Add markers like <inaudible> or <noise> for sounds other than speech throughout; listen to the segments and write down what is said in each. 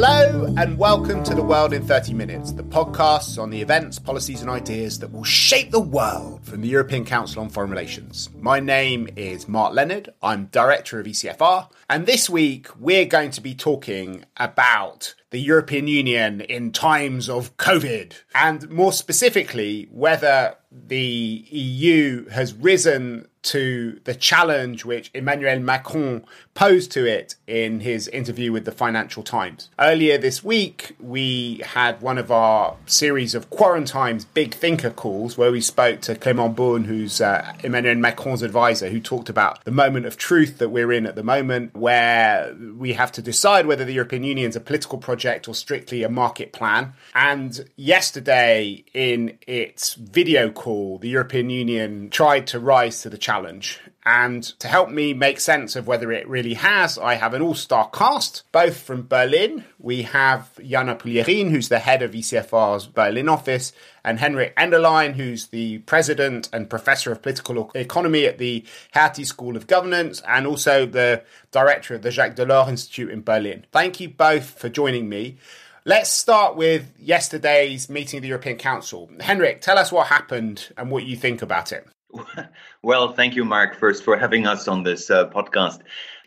Hello, and welcome to The World in 30 Minutes, the podcast on the events, policies, and ideas that will shape the world from the European Council on Foreign Relations. My name is Mark Leonard, I'm Director of ECFR, and this week we're going to be talking about the European Union in times of COVID, and more specifically, whether the EU has risen to the challenge which Emmanuel Macron posed to it in his interview with the Financial Times. Earlier this week, we had one of our series of Quarantine's Big Thinker calls where we spoke to Clément Beaune, who's uh, Emmanuel Macron's advisor, who talked about the moment of truth that we're in at the moment, where we have to decide whether the European Union is a political project or strictly a market plan. And yesterday, in its video call, the European Union tried to rise to the challenge. And to help me make sense of whether it really has, I have an all star cast, both from Berlin. We have Jana Puglierin, who's the head of ECFR's Berlin office, and Henrik Enderlein, who's the president and professor of political economy at the Hertie School of Governance, and also the director of the Jacques Delors Institute in Berlin. Thank you both for joining me. Let's start with yesterday's meeting of the European Council. Henrik, tell us what happened and what you think about it. Well, thank you, Mark, first for having us on this uh, podcast.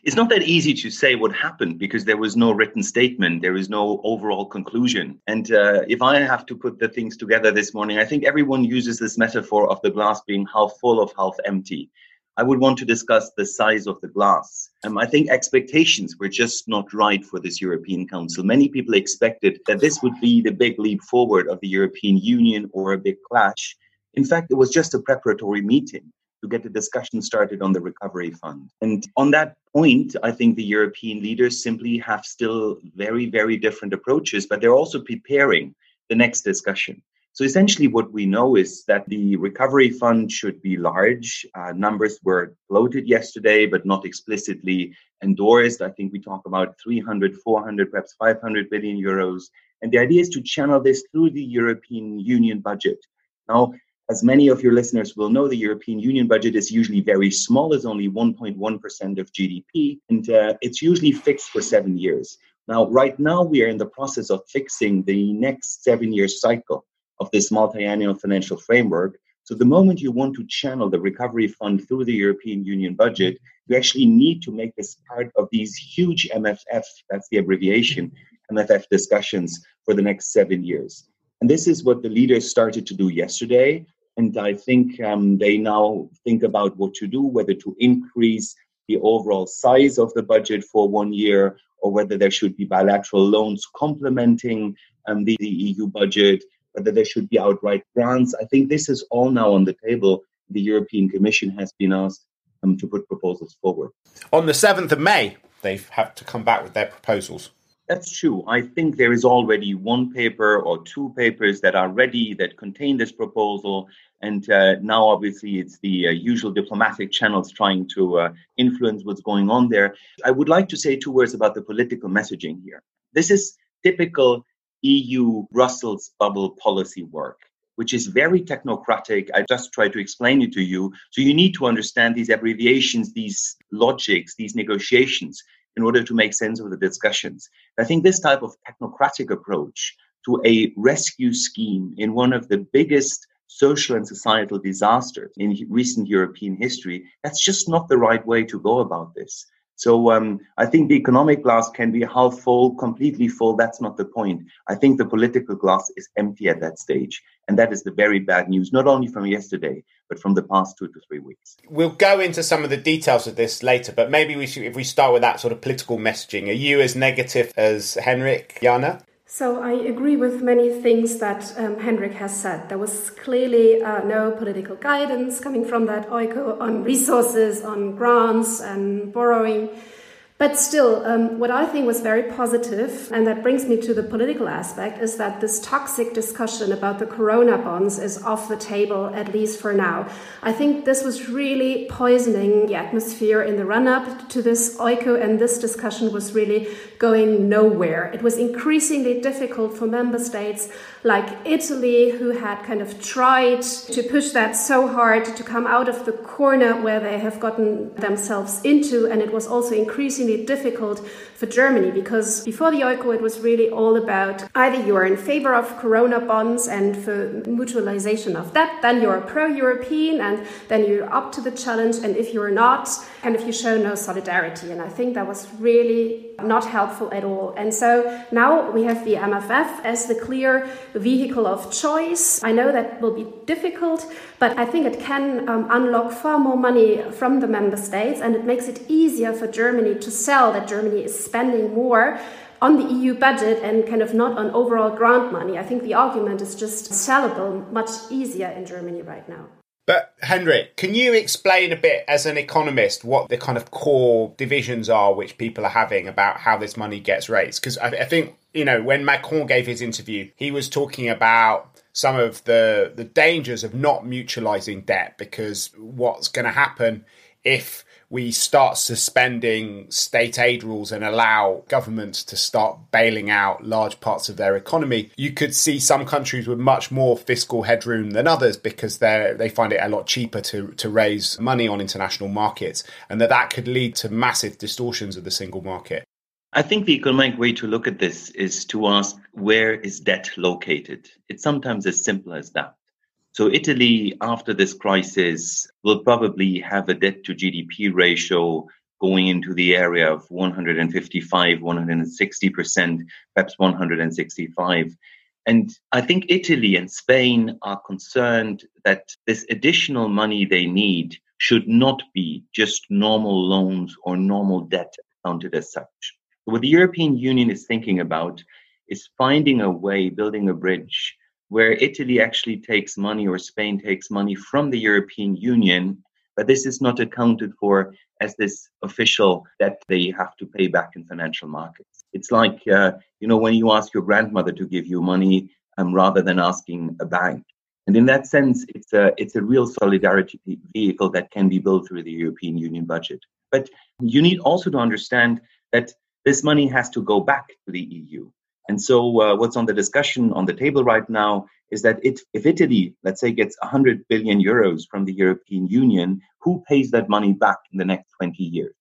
It's not that easy to say what happened because there was no written statement, there is no overall conclusion. And uh, if I have to put the things together this morning, I think everyone uses this metaphor of the glass being half full of half empty. I would want to discuss the size of the glass. Um, I think expectations were just not right for this European Council. Many people expected that this would be the big leap forward of the European Union or a big clash. In fact, it was just a preparatory meeting to get the discussion started on the recovery fund. And on that point, I think the European leaders simply have still very, very different approaches, but they're also preparing the next discussion. So essentially, what we know is that the recovery fund should be large. Uh, numbers were floated yesterday, but not explicitly endorsed. I think we talk about 300, 400, perhaps 500 billion euros. And the idea is to channel this through the European Union budget. Now, as many of your listeners will know, the European Union budget is usually very small, it's only 1.1% of GDP, and uh, it's usually fixed for seven years. Now, right now, we are in the process of fixing the next seven year cycle of this multi-annual financial framework. So the moment you want to channel the recovery fund through the European Union budget, you actually need to make this part of these huge MFF, that's the abbreviation, MFF discussions for the next seven years. And this is what the leaders started to do yesterday. And I think um, they now think about what to do, whether to increase the overall size of the budget for one year or whether there should be bilateral loans complementing um, the, the EU budget, whether there should be outright grants. I think this is all now on the table. The European Commission has been asked um, to put proposals forward. On the 7th of May, they have to come back with their proposals. That's true. I think there is already one paper or two papers that are ready that contain this proposal. And uh, now, obviously, it's the uh, usual diplomatic channels trying to uh, influence what's going on there. I would like to say two words about the political messaging here. This is typical EU Brussels bubble policy work, which is very technocratic. I just try to explain it to you. So you need to understand these abbreviations, these logics, these negotiations in order to make sense of the discussions. I think this type of technocratic approach to a rescue scheme in one of the biggest social and societal disasters in recent European history, that's just not the right way to go about this. So um, I think the economic glass can be half full, completely full. That's not the point. I think the political glass is empty at that stage. And that is the very bad news, not only from yesterday, but from the past two to three weeks. We'll go into some of the details of this later, but maybe we should, if we start with that sort of political messaging, are you as negative as Henrik, Jana? So I agree with many things that um, Henrik has said. There was clearly uh, no political guidance coming from that EUCO on resources, on grants and borrowing. But still, um, what I think was very positive, and that brings me to the political aspect, is that this toxic discussion about the corona bonds is off the table, at least for now. I think this was really poisoning the atmosphere in the run up to this EUCO, and this discussion was really going nowhere. It was increasingly difficult for member states like Italy, who had kind of tried to push that so hard to come out of the corner where they have gotten themselves into, and it was also increasingly difficult for Germany because before the EUCO, it was really all about either you are in favor of Corona bonds and for mutualization of debt, then you're pro European and then you're up to the challenge. And if you're not, and if you show no solidarity. And I think that was really not helpful at all. And so now we have the MFF as the clear vehicle of choice. I know that will be difficult, but I think it can um, unlock far more money from the member states and it makes it easier for Germany to sell that Germany is spending more on the EU budget and kind of not on overall grant money. I think the argument is just sellable much easier in Germany right now. But Henrik, can you explain a bit as an economist what the kind of core divisions are which people are having about how this money gets raised? Because I, I think you know when Macron gave his interview, he was talking about some of the the dangers of not mutualizing debt because what's going to happen if we start suspending state aid rules and allow governments to start bailing out large parts of their economy, you could see some countries with much more fiscal headroom than others because they they find it a lot cheaper to to raise money on international markets, and that that could lead to massive distortions of the single market. I think the economic way to look at this is to ask where is debt located? It's sometimes as simple as that. So Italy, after this crisis, will probably have a debt to GDP ratio going into the area of 155, 160%, perhaps 165. And I think Italy and Spain are concerned that this additional money they need should not be just normal loans or normal debt counted as such. What the European Union is thinking about is finding a way, building a bridge where Italy actually takes money or Spain takes money from the European Union, but this is not accounted for as this official debt they have to pay back in financial markets. It's like, uh, you know, when you ask your grandmother to give you money um, rather than asking a bank. And in that sense, it's a, it's a real solidarity vehicle that can be built through the European Union budget. But you need also to understand that this money has to go back to the EU. And so, uh, what's on the discussion on the table right now is that it, if Italy, let's say, gets 100 billion euros from the European Union, who pays that money back in the next 20 years?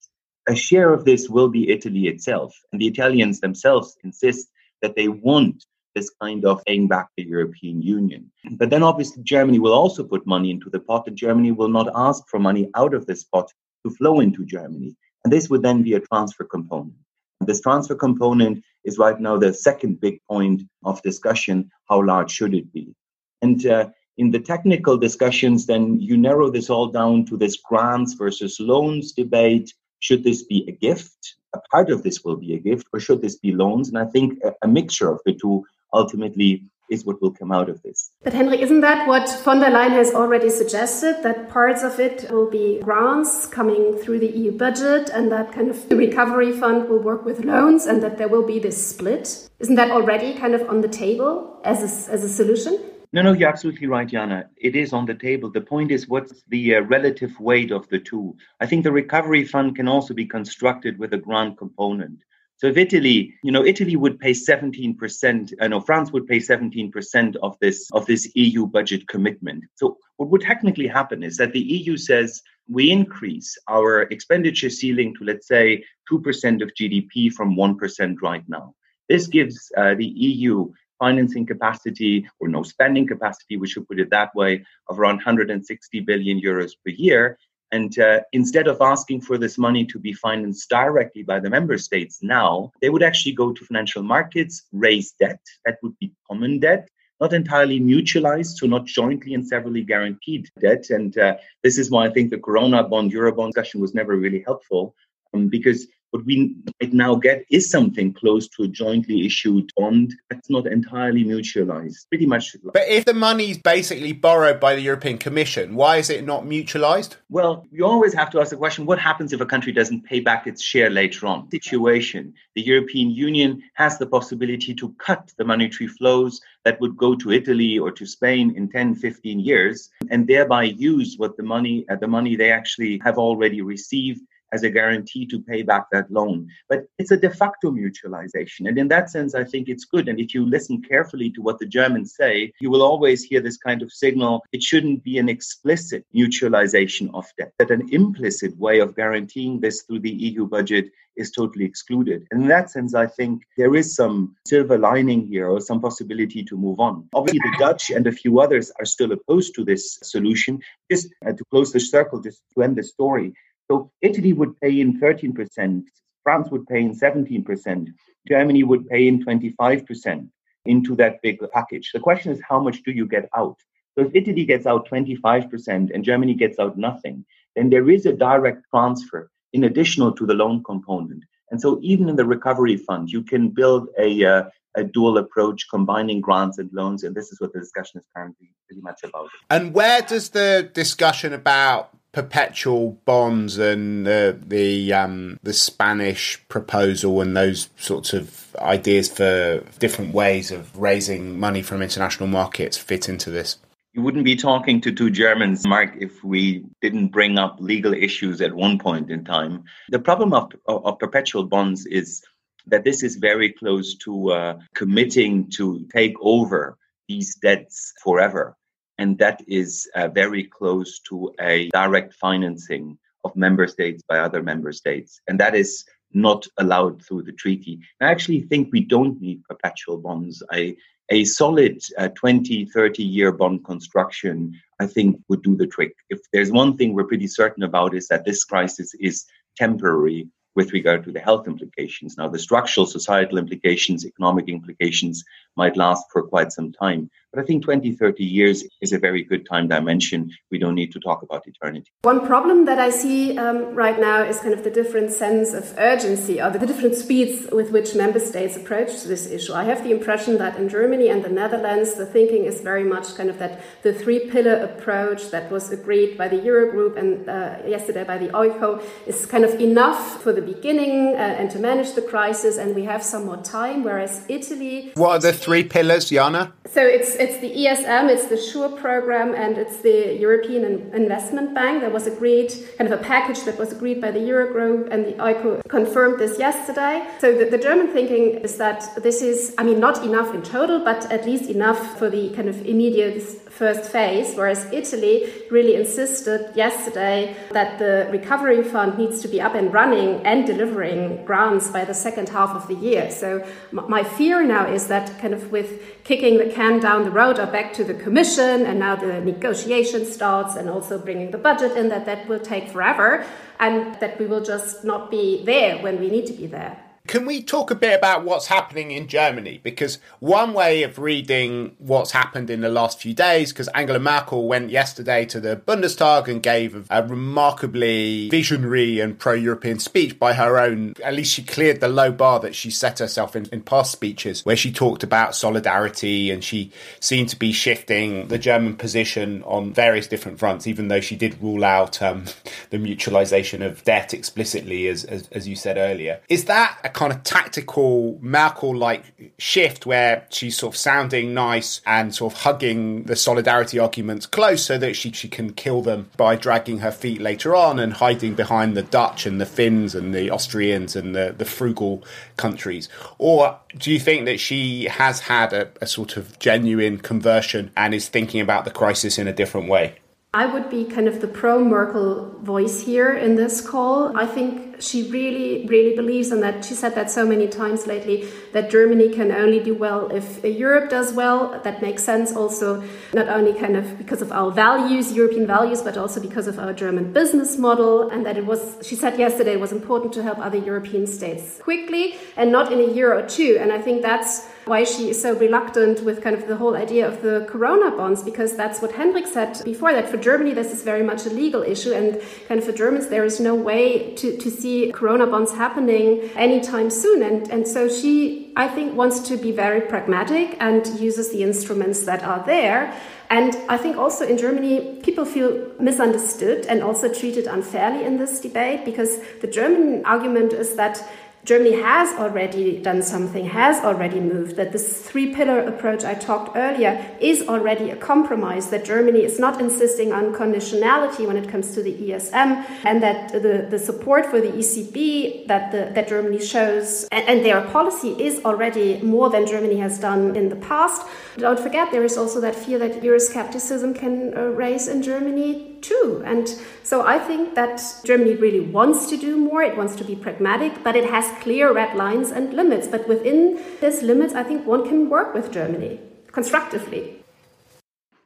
A share of this will be Italy itself. And the Italians themselves insist that they want this kind of paying back the European Union. But then obviously Germany will also put money into the pot, and Germany will not ask for money out of this pot to flow into Germany. And this would then be a transfer component. This transfer component is right now the second big point of discussion. How large should it be? And uh, in the technical discussions, then you narrow this all down to this grants versus loans debate. Should this be a gift? A part of this will be a gift, or should this be loans? And I think a, a mixture of the two ultimately is what will come out of this. But Henrik, isn't that what von der Leyen has already suggested? That parts of it will be grants coming through the EU budget and that kind of the recovery fund will work with loans and that there will be this split? Isn't that already kind of on the table as a, as a solution? No, no, you're absolutely right, Jana. It is on the table. The point is, what's the uh, relative weight of the two? I think the recovery fund can also be constructed with a grant component. So if Italy, you know, Italy would pay 17%, I know France would pay 17% of this of this EU budget commitment. So what would technically happen is that the EU says we increase our expenditure ceiling to let's say 2% of GDP from 1% right now. This gives uh, the EU financing capacity or no spending capacity, we should put it that way, of around 160 billion euros per year. And uh, instead of asking for this money to be financed directly by the member states now, they would actually go to financial markets, raise debt. That would be common debt, not entirely mutualized, so not jointly and severally guaranteed debt. And uh, this is why I think the Corona bond, Eurobond discussion was never really helpful um, because what we might now get is something close to a jointly issued bond that's not entirely mutualized. Pretty much. But if the money is basically borrowed by the European Commission, why is it not mutualized? Well, you always have to ask the question what happens if a country doesn't pay back its share later on? Situation. The European Union has the possibility to cut the monetary flows that would go to Italy or to Spain in 10, 15 years and thereby use what the money, uh, the money they actually have already received as a guarantee to pay back that loan. But it's a de facto mutualization. And in that sense, I think it's good. And if you listen carefully to what the Germans say, you will always hear this kind of signal. It shouldn't be an explicit mutualization of debt, that an implicit way of guaranteeing this through the EU budget is totally excluded. And in that sense, I think there is some silver lining here or some possibility to move on. Obviously, the Dutch and a few others are still opposed to this solution. Just to close the circle, just to end the story, so Italy would pay in 13%, France would pay in 17%, Germany would pay in 25% into that big package. The question is, how much do you get out? So if Italy gets out 25% and Germany gets out nothing, then there is a direct transfer in additional to the loan component. And so even in the recovery fund, you can build a, uh, a dual approach combining grants and loans. And this is what the discussion is currently pretty much about. And where does the discussion about perpetual bonds and the the um, the Spanish proposal and those sorts of ideas for different ways of raising money from international markets fit into this? You wouldn't be talking to two Germans, Mark, if we didn't bring up legal issues at one point in time. The problem of, of, perpetual bonds is that this is very close to uh, committing to take over these debts forever and that is uh, very close to a direct financing of member states by other member states. And that is not allowed through the treaty. I actually think we don't need perpetual bonds. A solid uh, 20, 30 year bond construction, I think, would do the trick. If there's one thing we're pretty certain about is that this crisis is temporary with regard to the health implications. Now, the structural societal implications, economic implications might last for quite some time. But I think 20, 30 years is a very good time dimension. We don't need to talk about eternity. One problem that I see um, right now is kind of the different sense of urgency or the different speeds with which member states approach this issue. I have the impression that in Germany and the Netherlands, the thinking is very much kind of that the three pillar approach that was agreed by the Eurogroup and uh, yesterday by the EUCO is kind of enough for the beginning uh, and to manage the crisis, and we have some more time. Whereas Italy. What are the three pillars, Jana? So it's it's the ESM, it's the SURE program, and it's the European Investment Bank that was agreed, kind of a package that was agreed by the Eurogroup, and the EUCO confirmed this yesterday. So the, the German thinking is that this is, I mean, not enough in total, but at least enough for the kind of immediate first phase, whereas Italy really insisted yesterday that the recovery fund needs to be up and running and delivering grants by the second half of the year. So my fear now is that kind of with kicking the can down the road or back to the commission and now the negotiation starts and also bringing the budget in that that will take forever and that we will just not be there when we need to be there. Can we talk a bit about what's happening in Germany? Because one way of reading what's happened in the last few days, because Angela Merkel went yesterday to the Bundestag and gave a remarkably visionary and pro European speech by her own, at least she cleared the low bar that she set herself in, in past speeches, where she talked about solidarity and she seemed to be shifting the German position on various different fronts, even though she did rule out um, <laughs> the mutualization of debt explicitly, as, as, as you said earlier. Is that a kind of tactical Merkel like shift where she's sort of sounding nice and sort of hugging the solidarity arguments close so that she, she can kill them by dragging her feet later on and hiding behind the Dutch and the Finns and the Austrians and the, the frugal countries? Or do you think that she has had a, a sort of genuine conversion and is thinking about the crisis in a different way? I would be kind of the pro Merkel voice here in this call. I think she really, really believes in that. She said that so many times lately that Germany can only do well if uh, Europe does well. That makes sense also, not only kind of because of our values, European values, but also because of our German business model. And that it was, she said yesterday, it was important to help other European states quickly and not in a year or two. And I think that's why she is so reluctant with kind of the whole idea of the corona bonds, because that's what Hendrik said before that for Germany, this is very much a legal issue. And kind of for Germans, there is no way to, to see corona bonds happening anytime soon. And, and so she, I think, wants to be very pragmatic and uses the instruments that are there. And I think also in Germany, people feel misunderstood and also treated unfairly in this debate because the German argument is that Germany has already done something, has already moved, that this three pillar approach I talked earlier is already a compromise, that Germany is not insisting on conditionality when it comes to the ESM, and that the, the support for the ECB that, the, that Germany shows and, and their policy is already more than Germany has done in the past. Don't forget, there is also that fear that Euroscepticism can uh, raise in Germany too. And so I think that Germany really wants to do more, it wants to be pragmatic, but it has clear red lines and limits. But within these limits, I think one can work with Germany constructively.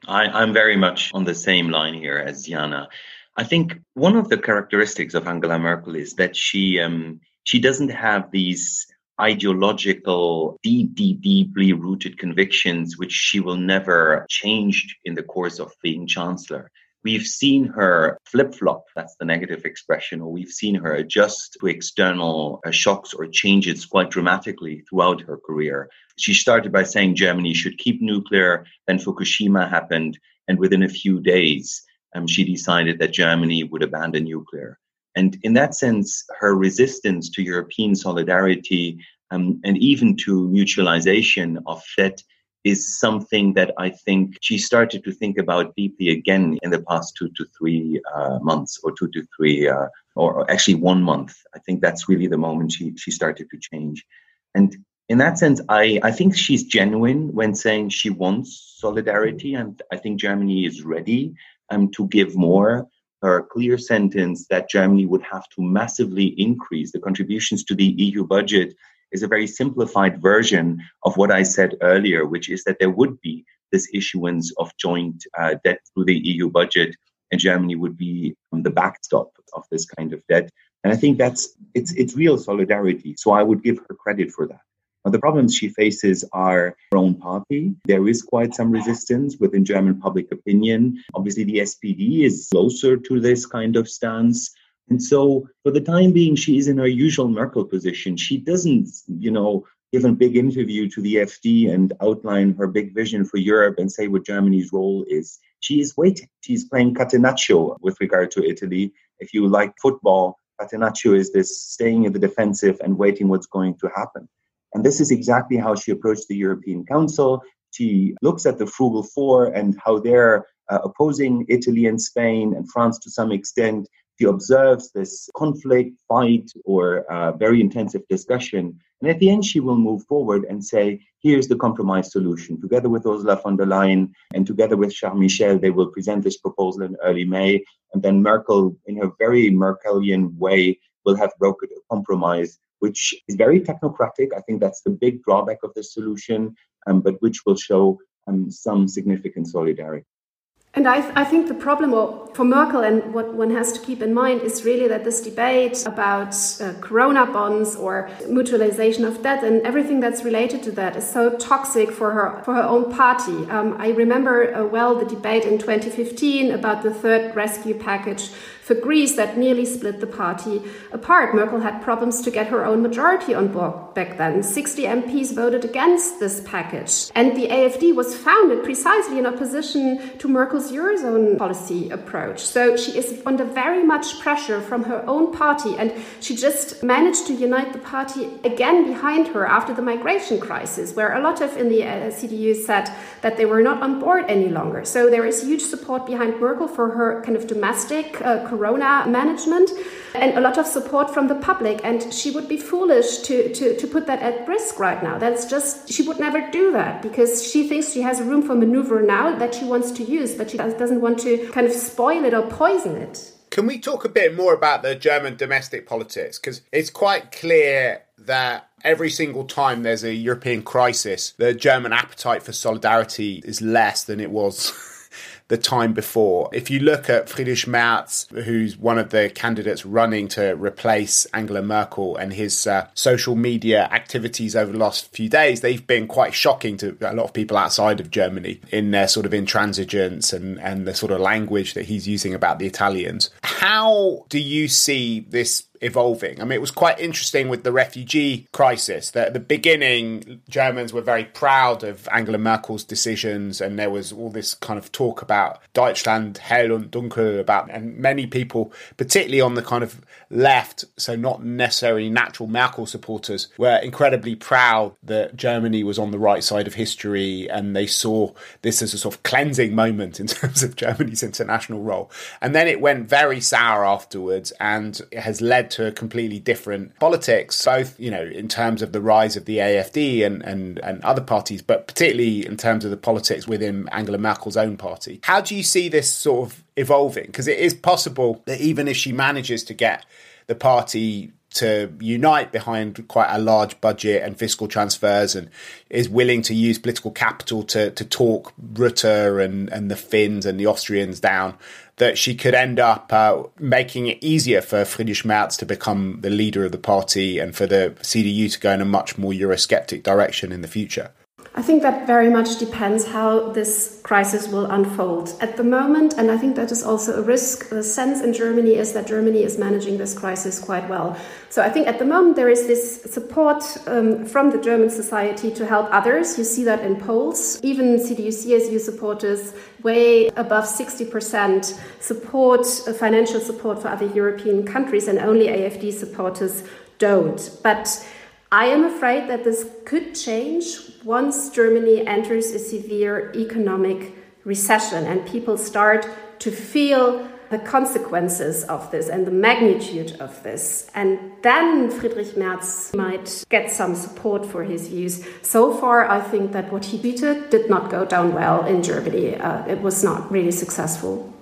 I, am very much on the same line here as Jana. I think one of the characteristics of Angela Merkel is that she um, she doesn't have these ideological, deep, deep, deeply rooted convictions which she will never change in the course of being chancellor. We've seen her flip flop, that's the negative expression, or we've seen her adjust to external uh, shocks or changes quite dramatically throughout her career. She started by saying Germany should keep nuclear, then Fukushima happened, and within a few days, um, she decided that Germany would abandon nuclear. And in that sense, her resistance to European solidarity um, and even to mutualization of debt is something that I think she started to think about deeply again in the past two to three uh, months, or two to three, uh, or actually one month. I think that's really the moment she she started to change, and in that sense, I I think she's genuine when saying she wants solidarity, and I think Germany is ready um, to give more. Her clear sentence that Germany would have to massively increase the contributions to the EU budget is a very simplified version of what I said earlier, which is that there would be this issuance of joint uh, debt through the EU budget, and Germany would be the backstop of this kind of debt. And I think that's it's it's real solidarity. So I would give her credit for that. Now, the problems she faces are her own party. There is quite some resistance within German public opinion. Obviously, the SPD is closer to this kind of stance. And so, for the time being, she is in her usual Merkel position. She doesn't, you know, give a big interview to the FT and outline her big vision for Europe and say what Germany's role is. She is waiting. She's playing catenaccio with regard to Italy. If you like football, catenaccio is this staying in the defensive and waiting what's going to happen. And this is exactly how she approached the European Council. She looks at the Frugal Four and how they're uh, opposing Italy and Spain and France to some extent she observes this conflict, fight, or uh, very intensive discussion. And at the end, she will move forward and say, here's the compromise solution. Together with Ursula von der Leyen and together with Charles Michel, they will present this proposal in early May. And then Merkel, in her very Merkelian way, will have brokered a compromise, which is very technocratic. I think that's the big drawback of this solution, um, but which will show um, some significant solidarity. And I, th- I, think the problem for Merkel and what one has to keep in mind is really that this debate about uh, corona bonds or mutualization of debt and everything that's related to that is so toxic for her for her own party. Um, I remember uh, well the debate in 2015 about the third rescue package for Greece that nearly split the party apart. Merkel had problems to get her own majority on board back then. 60 MPs voted against this package. And the AFD was founded precisely in opposition to Merkel's Eurozone policy approach. So she is under very much pressure from her own party. And she just managed to unite the party again behind her after the migration crisis, where a lot of in the uh, CDU said that they were not on board any longer. So there is huge support behind Merkel for her kind of domestic uh, corona management and a lot of support from the public. And she would be foolish to, to, to put that at risk right now. That's just, she would never do that because she thinks she has room for maneuver now that she wants to use, but she doesn't want to kind of spoil it or poison it. Can we talk a bit more about the German domestic politics? Because it's quite clear that every single time there's a European crisis, the German appetite for solidarity is less than it was the time before. If you look at Friedrich Merz, who's one of the candidates running to replace Angela Merkel, and his uh, social media activities over the last few days, they've been quite shocking to a lot of people outside of Germany in their sort of intransigence and, and the sort of language that he's using about the Italians. How do you see this evolving. I mean, it was quite interesting with the refugee crisis that at the beginning, Germans were very proud of Angela Merkel's decisions, and there was all this kind of talk about Deutschland, hell und dunkel, about, and many people, particularly on the kind of left, so not necessarily natural Merkel supporters, were incredibly proud that Germany was on the right side of history, and they saw this as a sort of cleansing moment in <laughs> terms of Germany's international role. And then it went very sour afterwards and has led to a completely different politics, both, you know, in terms of the rise of the AFD and, and, and other parties, but particularly in terms of the politics within Angela Merkel's own party. How do you see this sort of evolving? Because it is possible that even if she manages to get the party to unite behind quite a large budget and fiscal transfers and is willing to use political capital to, to talk Rutte and, and the Finns and the Austrians down, that she could end up uh, making it easier for Friedrich Merz to become the leader of the party and for the CDU to go in a much more Eurosceptic direction in the future. I think that very much depends how this crisis will unfold. At the moment, and I think that is also a risk, the sense in Germany is that Germany is managing this crisis quite well. So I think at the moment there is this support um, from the German society to help others. You see that in polls. Even CDU CSU supporters, way above 60%, support uh, financial support for other European countries, and only AFD supporters don't. But I am afraid that this could change once Germany enters a severe economic recession and people start to feel the consequences of this and the magnitude of this. And then Friedrich Merz might get some support for his views. So far, I think that what he tweeted did not go down well in Germany. Uh, it was not really successful.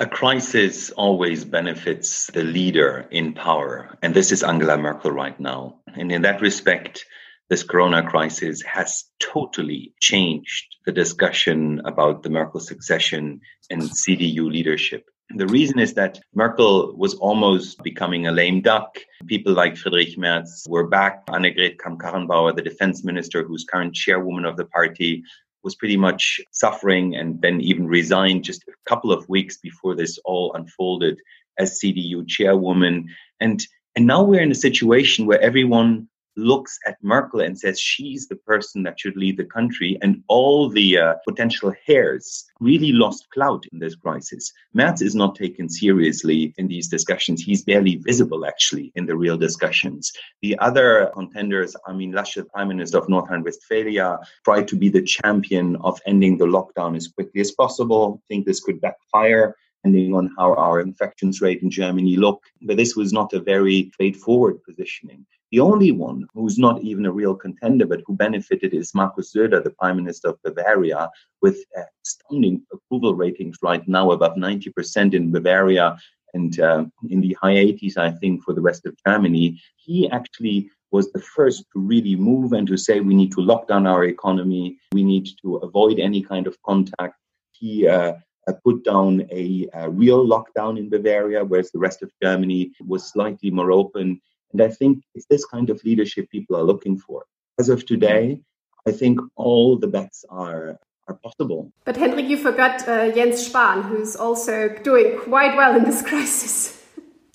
A crisis always benefits the leader in power. And this is Angela Merkel right now. And in that respect, this corona crisis has totally changed the discussion about the Merkel succession and CDU leadership. The reason is that Merkel was almost becoming a lame duck. People like Friedrich Merz were back. Annegret Kramp-Karrenbauer, the defense minister, who's current chairwoman of the party, was pretty much suffering and then even resigned just a couple of weeks before this all unfolded as CDU chairwoman. And and now we're in a situation where everyone looks at Merkel and says she's the person that should lead the country, and all the uh, potential heirs really lost clout in this crisis. Merz is not taken seriously in these discussions. He's barely visible, actually, in the real discussions. The other contenders, Armin Laschet, Prime Minister of North Rhine-Westphalia, tried to be the champion of ending the lockdown as quickly as possible. I think this could backfire depending on how our infections rate in Germany look. But this was not a very straightforward positioning. The only one who's not even a real contender, but who benefited is Markus Söder, the Prime Minister of Bavaria, with astounding approval ratings right now, above 90% in Bavaria and uh, in the high 80s, I think, for the rest of Germany. He actually was the first to really move and to say we need to lock down our economy, we need to avoid any kind of contact. He uh, uh put down a, a, real lockdown in Bavaria, whereas the rest of Germany was slightly more open. And I think it's this kind of leadership people are looking for. As of today, I think all the bets are are possible. But Hendrik, you forgot uh, Jens Spahn, who's also doing quite well in this <laughs> crisis.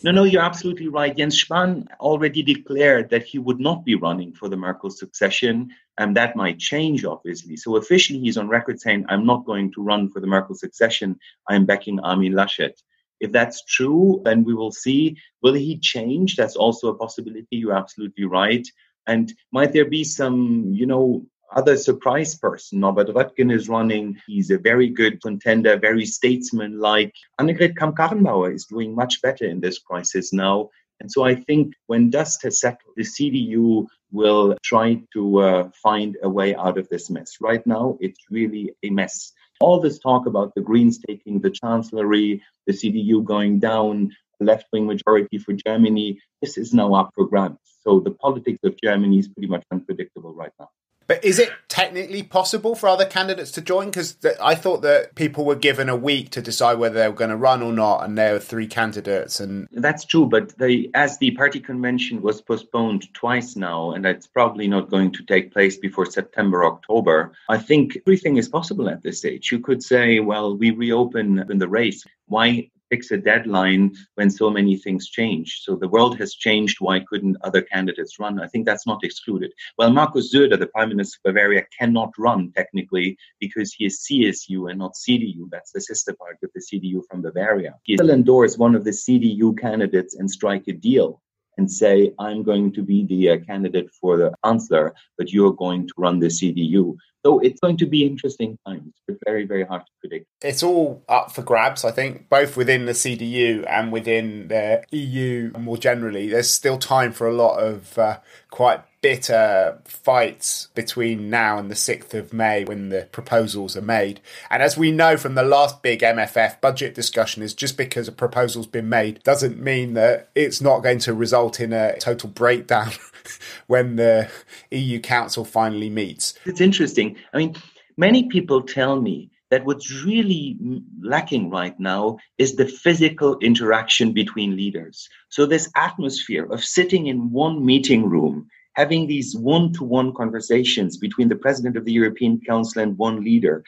No, no, you're absolutely right. Jens Spahn already declared that he would not be running for the Merkel succession, and that might change, obviously. So officially, he's on record saying, "I'm not going to run for the Merkel succession. I'm backing Armin Laschet." If that's true, then we will see. Will he change? That's also a possibility. You're absolutely right. And might there be some, you know, other surprise person? Norbert Röttgen is running. He's a very good contender, very statesman-like. Annegret Kramp-Karrenbauer is doing much better in this crisis now. And so I think when dust has settled, the CDU will try to uh, find a way out of this mess. Right now, it's really a mess. All this talk about the Greens taking the chancellery, the CDU going down, left wing majority for Germany, this is now up for grabs. So the politics of Germany is pretty much unpredictable right now. But is it technically possible for other candidates to join? Because th- I thought that people were given a week to decide whether they were going to run or not, and there were three candidates. And that's true. But they, as the party convention was postponed twice now, and it's probably not going to take place before September, October. I think everything is possible at this stage. You could say, well, we reopen in the race. Why fix a deadline when so many things change. So the world has changed. Why couldn't other candidates run? I think that's not excluded. Well, Markus Söder, the Prime Minister of Bavaria, cannot run technically because he is CSU and not CDU. That's the sister party of the CDU from Bavaria. He will endorse one of the CDU candidates and strike a deal and say, I'm going to be the uh, candidate for the chancellor, but you're going to run the CDU. So it's going to be interesting times, but very, very hard to predict. It's all up for grabs, I think, both within the CDU and within the EU more generally. There's still time for a lot of uh, quite bitter fights between now and the 6th of May when the proposals are made. And as we know from the last big MFF budget discussion, is just because a proposal's been made doesn't mean that it's not going to result in a total breakdown <laughs> when the EU Council finally meets. It's interesting. I mean, many people tell me that what's really lacking right now is the physical interaction between leaders. So, this atmosphere of sitting in one meeting room, having these one to one conversations between the president of the European Council and one leader,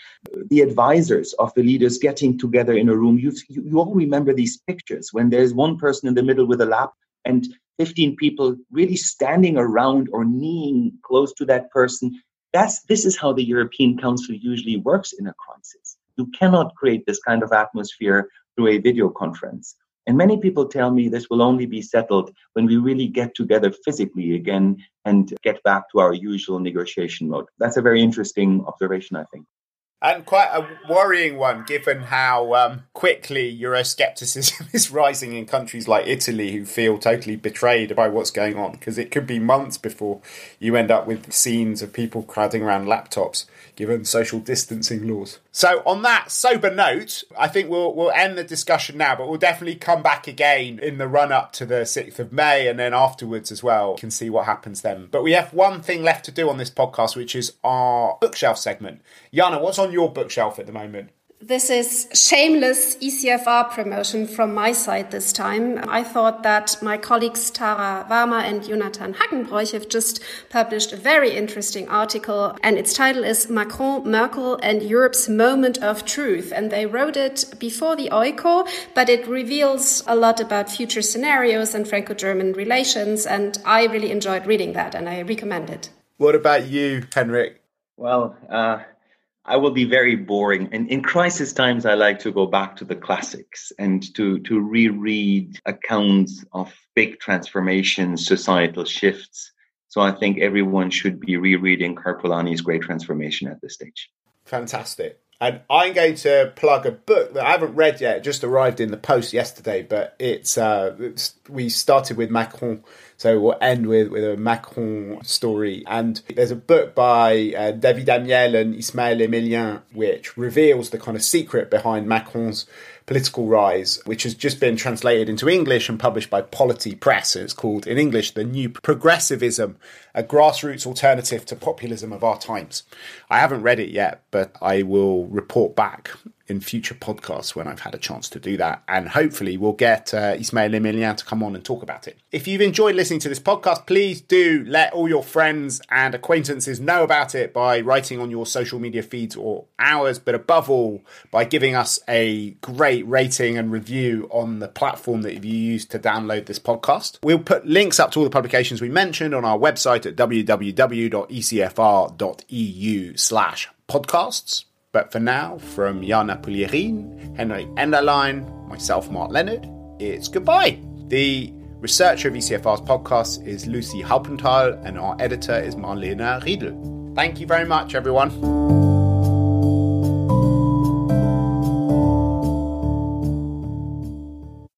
the advisors of the leaders getting together in a room. you you, all remember these pictures when there's one person in the middle with a lap and 15 people really standing around or kneeing close to that person. That's, this is how the European Council usually works in a crisis. You cannot create this kind of atmosphere through a video conference. And many people tell me this will only be settled when we really get together physically again and get back to our usual negotiation mode. That's a very interesting observation, I think. And quite a worrying one, given how um, quickly Euroscepticism <laughs> is rising in countries like Italy, who feel totally betrayed by what's going on. Because it could be months before you end up with scenes of people crowding around laptops, given social distancing laws. So, on that sober note, I think we'll we'll end the discussion now, but we'll definitely come back again in the run up to the 6th of May and then afterwards as well. We can see what happens then. But we have one thing left to do on this podcast, which is our bookshelf segment. Jana, what's on your bookshelf at the moment? This is shameless ECFR promotion from my side this time. I thought that my colleagues Tara Varma and Jonathan Hackenbroich have just published a very interesting article, and its title is Macron, Merkel, and Europe's Moment of Truth. And they wrote it before the EUCO, but it reveals a lot about future scenarios and Franco German relations. And I really enjoyed reading that, and I recommend it. What about you, Henrik? Well, uh, I will be very boring. And in crisis times, I like to go back to the classics and to, to reread accounts of big transformations, societal shifts. So I think everyone should be rereading Karl Polanyi's Great Transformation at this stage. Fantastic. And I'm going to plug a book that I haven't read yet. It just arrived in the post yesterday, but it's, uh, it's we started with Macron so we'll end with, with a Macron story. And there's a book by uh, David Amiel and Ismaël Emelien, which reveals the kind of secret behind Macron's political rise, which has just been translated into English and published by Polity Press. It's called, in English, The New Progressivism, a grassroots alternative to populism of our times. I haven't read it yet, but I will report back in future podcasts when I've had a chance to do that. And hopefully, we'll get uh, Ismaël Emelien to come on and talk about it. If you've enjoyed listening to this podcast, please do let all your friends and acquaintances know about it by writing on your social media feeds or ours, but above all, by giving us a great rating and review on the platform that you use to download this podcast. We'll put links up to all the publications we mentioned on our website at www.ecfr.eu slash podcasts. But for now, from Jana Puglierin, Henrik Enderlein, myself, Mark Leonard, it's goodbye. The researcher of ECFR's podcast is Lucy Halpenthal, and our editor is Marlena Riedel. Thank you very much, everyone.